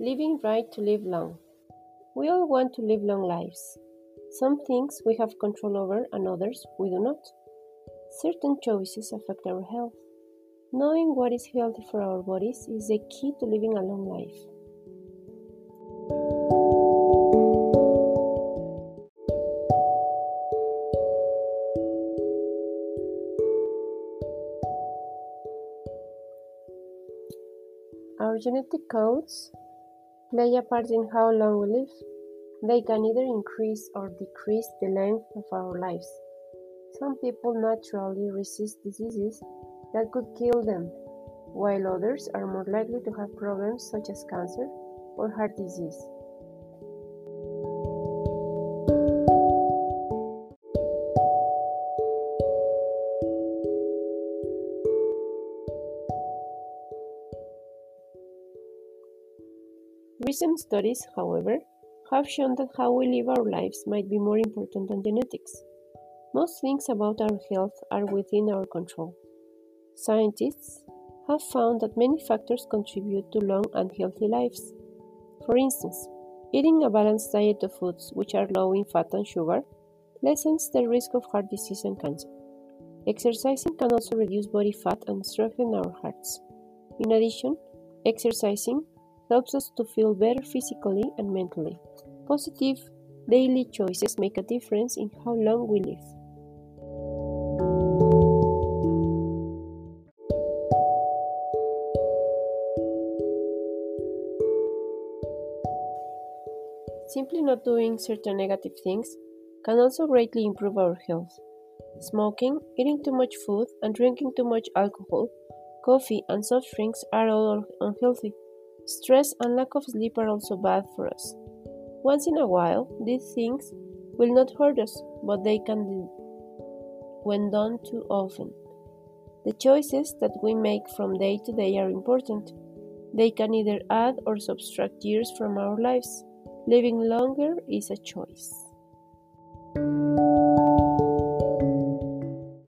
Living right to live long. We all want to live long lives. Some things we have control over and others we do not. Certain choices affect our health. Knowing what is healthy for our bodies is the key to living a long life. Our genetic codes play a part in how long we live. They can either increase or decrease the length of our lives. Some people naturally resist diseases that could kill them, while others are more likely to have problems such as cancer or heart disease. Recent studies, however, have shown that how we live our lives might be more important than genetics. Most things about our health are within our control. Scientists have found that many factors contribute to long and healthy lives. For instance, eating a balanced diet of foods which are low in fat and sugar lessens the risk of heart disease and cancer. Exercising can also reduce body fat and strengthen our hearts. In addition, exercising helps us to feel better physically and mentally. Positive daily choices make a difference in how long we live. Simply not doing certain negative things can also greatly improve our health. Smoking, eating too much food, and drinking too much alcohol, coffee, and soft drinks are all unhealthy. Stress and lack of sleep are also bad for us. Once in a while, these things will not hurt us, but they can do when done too often. The choices that we make from day to day are important. They can either add or subtract years from our lives. Living longer is a choice.